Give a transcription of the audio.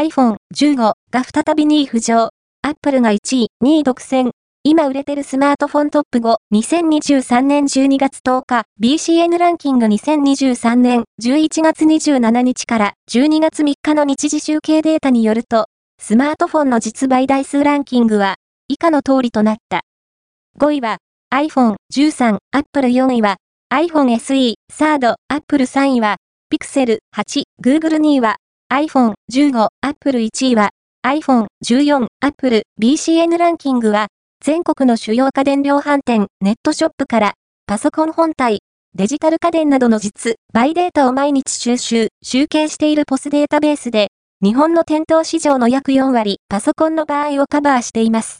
iPhone 15が再び2位浮上。Apple が1位、2位独占。今売れてるスマートフォントップ5、2023年12月10日、BCN ランキング2023年11月27日から12月3日の日時集計データによると、スマートフォンの実売台数ランキングは、以下の通りとなった。5位は、iPhone 13、Apple 4位は、iPhone SE、サード、Apple 3位は、Pixel 8、Google 2位は、iPhone 15、Apple 1位は、iPhone 14、Apple BCN ランキングは、全国の主要家電量販店、ネットショップから、パソコン本体、デジタル家電などの実、売データを毎日収集、集計しているポスデータベースで、日本の店頭市場の約4割、パソコンの場合をカバーしています。